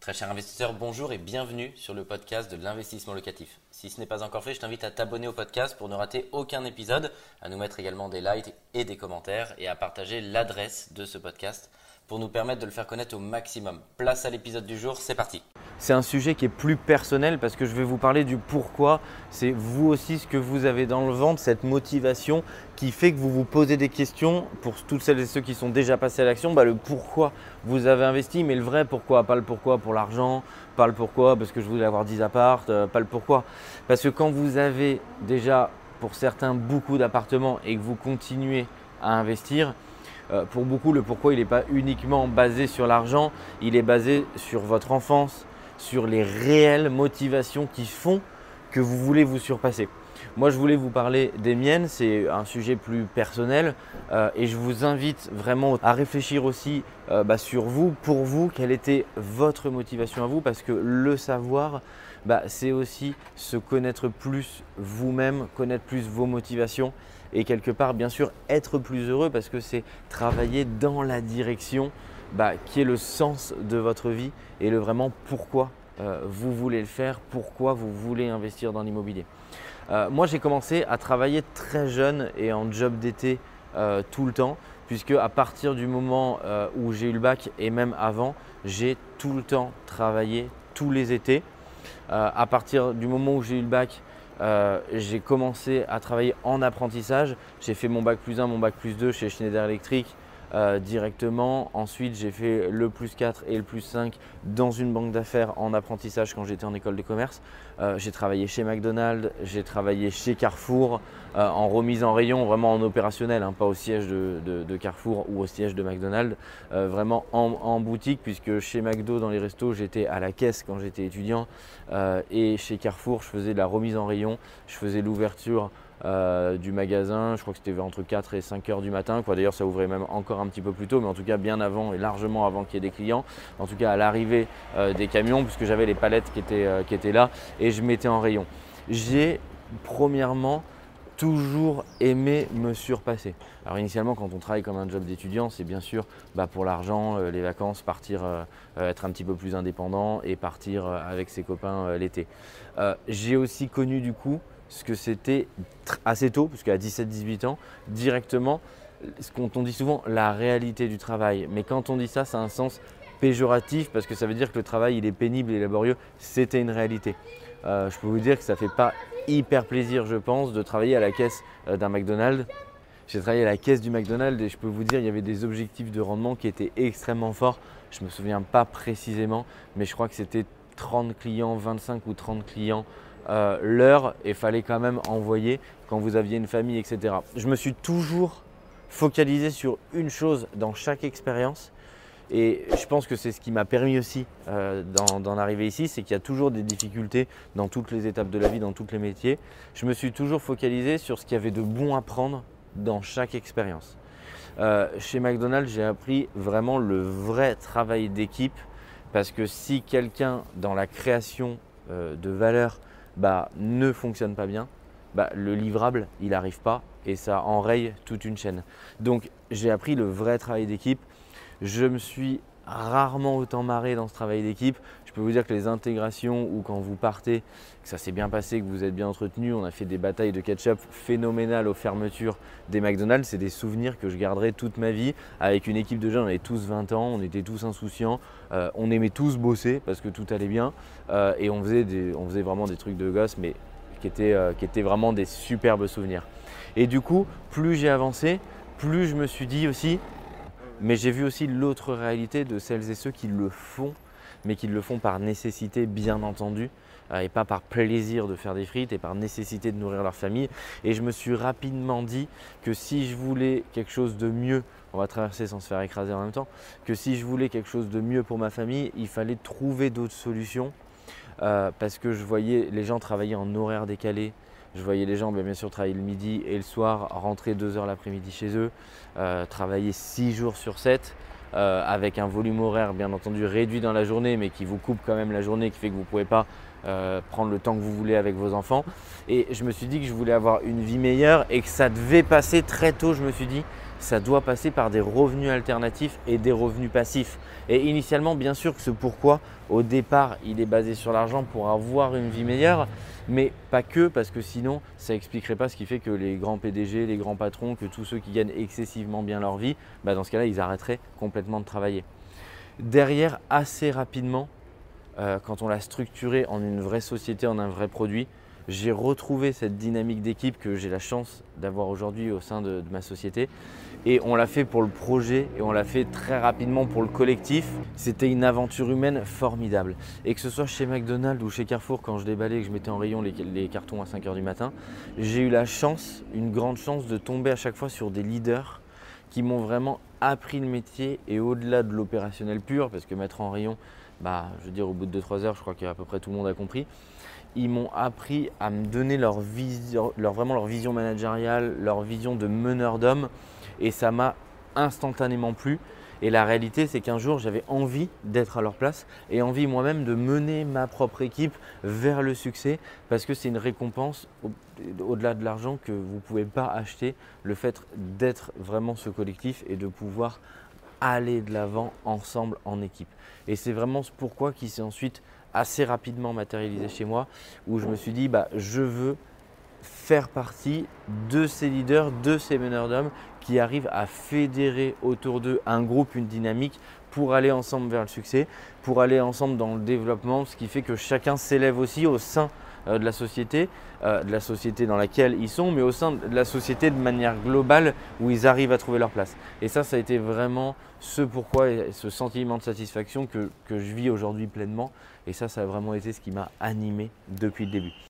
Très cher investisseur, bonjour et bienvenue sur le podcast de l'investissement locatif. Si ce n'est pas encore fait, je t'invite à t'abonner au podcast pour ne rater aucun épisode, à nous mettre également des likes et des commentaires et à partager l'adresse de ce podcast pour nous permettre de le faire connaître au maximum. Place à l'épisode du jour, c'est parti. C'est un sujet qui est plus personnel parce que je vais vous parler du pourquoi. C'est vous aussi ce que vous avez dans le ventre, cette motivation qui fait que vous vous posez des questions pour toutes celles et ceux qui sont déjà passés à l'action. Bah, le pourquoi vous avez investi, mais le vrai pourquoi, pas le pourquoi pour l'argent, pas le pourquoi parce que je voulais avoir 10 appartes, euh, pas le pourquoi. Parce que quand vous avez déjà pour certains beaucoup d'appartements et que vous continuez à investir, euh, pour beaucoup, le pourquoi, il n'est pas uniquement basé sur l'argent, il est basé sur votre enfance, sur les réelles motivations qui font que vous voulez vous surpasser. Moi, je voulais vous parler des miennes, c'est un sujet plus personnel euh, et je vous invite vraiment à réfléchir aussi euh, bah, sur vous, pour vous, quelle était votre motivation à vous, parce que le savoir, bah, c'est aussi se connaître plus vous-même, connaître plus vos motivations et quelque part, bien sûr, être plus heureux parce que c'est travailler dans la direction bah, qui est le sens de votre vie et le vraiment pourquoi vous voulez le faire, pourquoi vous voulez investir dans l'immobilier? Euh, moi, j'ai commencé à travailler très jeune et en job d'été euh, tout le temps, puisque à partir du moment où j'ai eu le bac et même avant, j'ai tout le temps travaillé tous les étés. à partir du moment où j'ai eu le bac, j'ai commencé à travailler en apprentissage. J'ai fait mon bac plus 1, mon bac plus 2 chez Schneider Electric euh, directement. Ensuite, j'ai fait le plus 4 et le plus 5 dans une banque d'affaires en apprentissage quand j'étais en école de commerce. Euh, j'ai travaillé chez McDonald's, j'ai travaillé chez Carrefour euh, en remise en rayon, vraiment en opérationnel, hein, pas au siège de, Carrefour ou au siège de McDonald's, vraiment en, boutique, puisque chez McDo, dans les restos, j'étais à la caisse quand j'étais étudiant et chez Carrefour, je faisais de la remise en rayon, je faisais l'ouverture euh, du magasin. Je crois que c'était entre 4 et 5 heures du matin. D'ailleurs, ça ouvrait même encore un petit peu plus tôt, mais en tout cas bien avant et largement avant qu'il y ait des clients. En tout cas, à l'arrivée euh, des camions, puisque j'avais les palettes qui étaient, euh, qui étaient là et je mettais en rayon. J'ai premièrement toujours aimé me surpasser. Alors initialement, quand on travaille comme un job d'étudiant, c'est bien sûr bah, pour l'argent, les vacances, partir, être un petit peu plus indépendant et partir avec ses copains l'été. J'ai aussi connu du coup ce que c'était assez tôt, puisqu'à 17-18 ans, directement, ce qu'on dit souvent, la réalité du travail. Mais quand on dit ça, ça a un sens péjoratif parce que ça veut dire que le travail il est pénible et laborieux. C'était une réalité. Euh, je peux vous dire que ça ne fait pas hyper plaisir, je pense, de travailler à la caisse euh, d'un McDonald's. J'ai travaillé à la caisse du McDonald's et je peux vous dire, il y avait des objectifs de rendement qui étaient extrêmement forts. Je ne me souviens pas précisément, mais je crois que c'était 30 clients, 25 ou 30 clients euh, l'heure et fallait quand même envoyer quand vous aviez une famille, etc. Je me suis toujours focalisé sur une chose dans chaque expérience. Et je pense que c'est ce qui m'a permis aussi euh, d'en arriver ici, c'est qu'il y a toujours des difficultés dans toutes les étapes de la vie, dans tous les métiers. Je me suis toujours focalisé sur ce qu'il y avait de bon à prendre dans chaque expérience. Euh, chez McDonald's, j'ai appris vraiment le vrai travail d'équipe parce que si quelqu'un dans la création de valeur bah, ne fonctionne pas bien, bah, le livrable, il n'arrive pas et ça enraye toute une chaîne. Donc j'ai appris le vrai travail d'équipe. Je me suis rarement autant marré dans ce travail d'équipe. Je peux vous dire que les intégrations ou quand vous partez, que ça s'est bien passé, que vous êtes bien entretenu, on a fait des batailles de ketchup phénoménales aux fermetures des McDonald's. C'est des souvenirs que je garderai toute ma vie. Avec une équipe de jeunes, on avait tous 20 ans, on était tous insouciants, euh, on aimait tous bosser parce que tout allait bien euh, et on faisait, vraiment des trucs de gosse, mais qui euh, qui étaient vraiment des superbes souvenirs. Et du coup, plus j'ai avancé, plus je me suis dit aussi, mais j'ai vu aussi l'autre réalité de celles et ceux qui le font, mais qui le font par nécessité, bien entendu, euh, et pas par plaisir de faire des frites et par nécessité de nourrir leur famille. Et je me suis rapidement dit que si je voulais quelque chose de mieux, on va traverser sans se faire écraser en même temps, que si je voulais quelque chose de mieux pour ma famille, il fallait trouver d'autres solutions. Euh, parce que je voyais les gens travailler en horaire décalé, je voyais les gens bien sûr travailler le midi et le soir, rentrer deux heures l'après-midi chez eux, euh, travailler six jours sur 7 euh, avec un volume horaire bien entendu réduit dans la journée mais qui vous coupe quand même la journée, qui fait que vous ne pouvez pas euh, prendre le temps que vous voulez avec vos enfants. Et je me suis dit que je voulais avoir une vie meilleure et que ça devait passer très tôt, je me suis dit, ça doit passer par des revenus alternatifs et des revenus passifs. Et initialement, bien sûr que ce pourquoi, au départ, il est basé sur l'argent pour avoir une vie meilleure, mais pas que, parce que sinon, ça n'expliquerait pas ce qui fait que les grands PDG, les grands patrons, que tous ceux qui gagnent excessivement bien leur vie, bah, dans ce cas-là, ils arrêteraient complètement de travailler. Derrière, assez rapidement, euh, quand on l'a structuré en une vraie société, en un vrai produit, j'ai retrouvé cette dynamique d'équipe que j'ai la chance d'avoir aujourd'hui au sein de, ma société. Et on l'a fait pour le projet et on l'a fait très rapidement pour le collectif. C'était une aventure humaine formidable. Et que ce soit chez McDonald's ou chez Carrefour, quand je déballais et que je mettais en rayon les, cartons à 5 h du matin, j'ai eu la chance, une grande chance de tomber à chaque fois sur des leaders qui m'ont vraiment appris le métier et au-delà de l'opérationnel pur, parce que mettre en rayon, bah, je veux dire, au bout de 2-3 heures, je crois qu'à peu près tout le monde a compris ils m'ont appris à me donner leur vision, vraiment leur vision managériale, leur vision de meneur d'homme. Et ça m'a instantanément plu. Et la réalité, c'est qu'un jour, j'avais envie d'être à leur place et envie moi-même de mener ma propre équipe vers le succès parce que c'est une récompense au-delà de l'argent que vous ne pouvez pas acheter, le fait d'être vraiment ce collectif et de pouvoir aller de l'avant ensemble en équipe. Et c'est vraiment ce pourquoi qui s'est ensuite assez rapidement matérialisé chez moi, où je me suis dit, bah, je veux faire partie de ces leaders, de ces meneurs d'hommes qui arrivent à fédérer autour d'eux un groupe, une dynamique pour aller ensemble vers le succès, pour aller ensemble dans le développement, ce qui fait que chacun s'élève aussi au sein euh, de la société, euh, de la société dans laquelle ils sont, mais au sein de la société de manière globale où ils arrivent à trouver leur place. Et ça, ça a été vraiment ce pourquoi et ce sentiment de satisfaction que, que je vis aujourd'hui pleinement. Et ça, ça a vraiment été ce qui m'a animé depuis le début.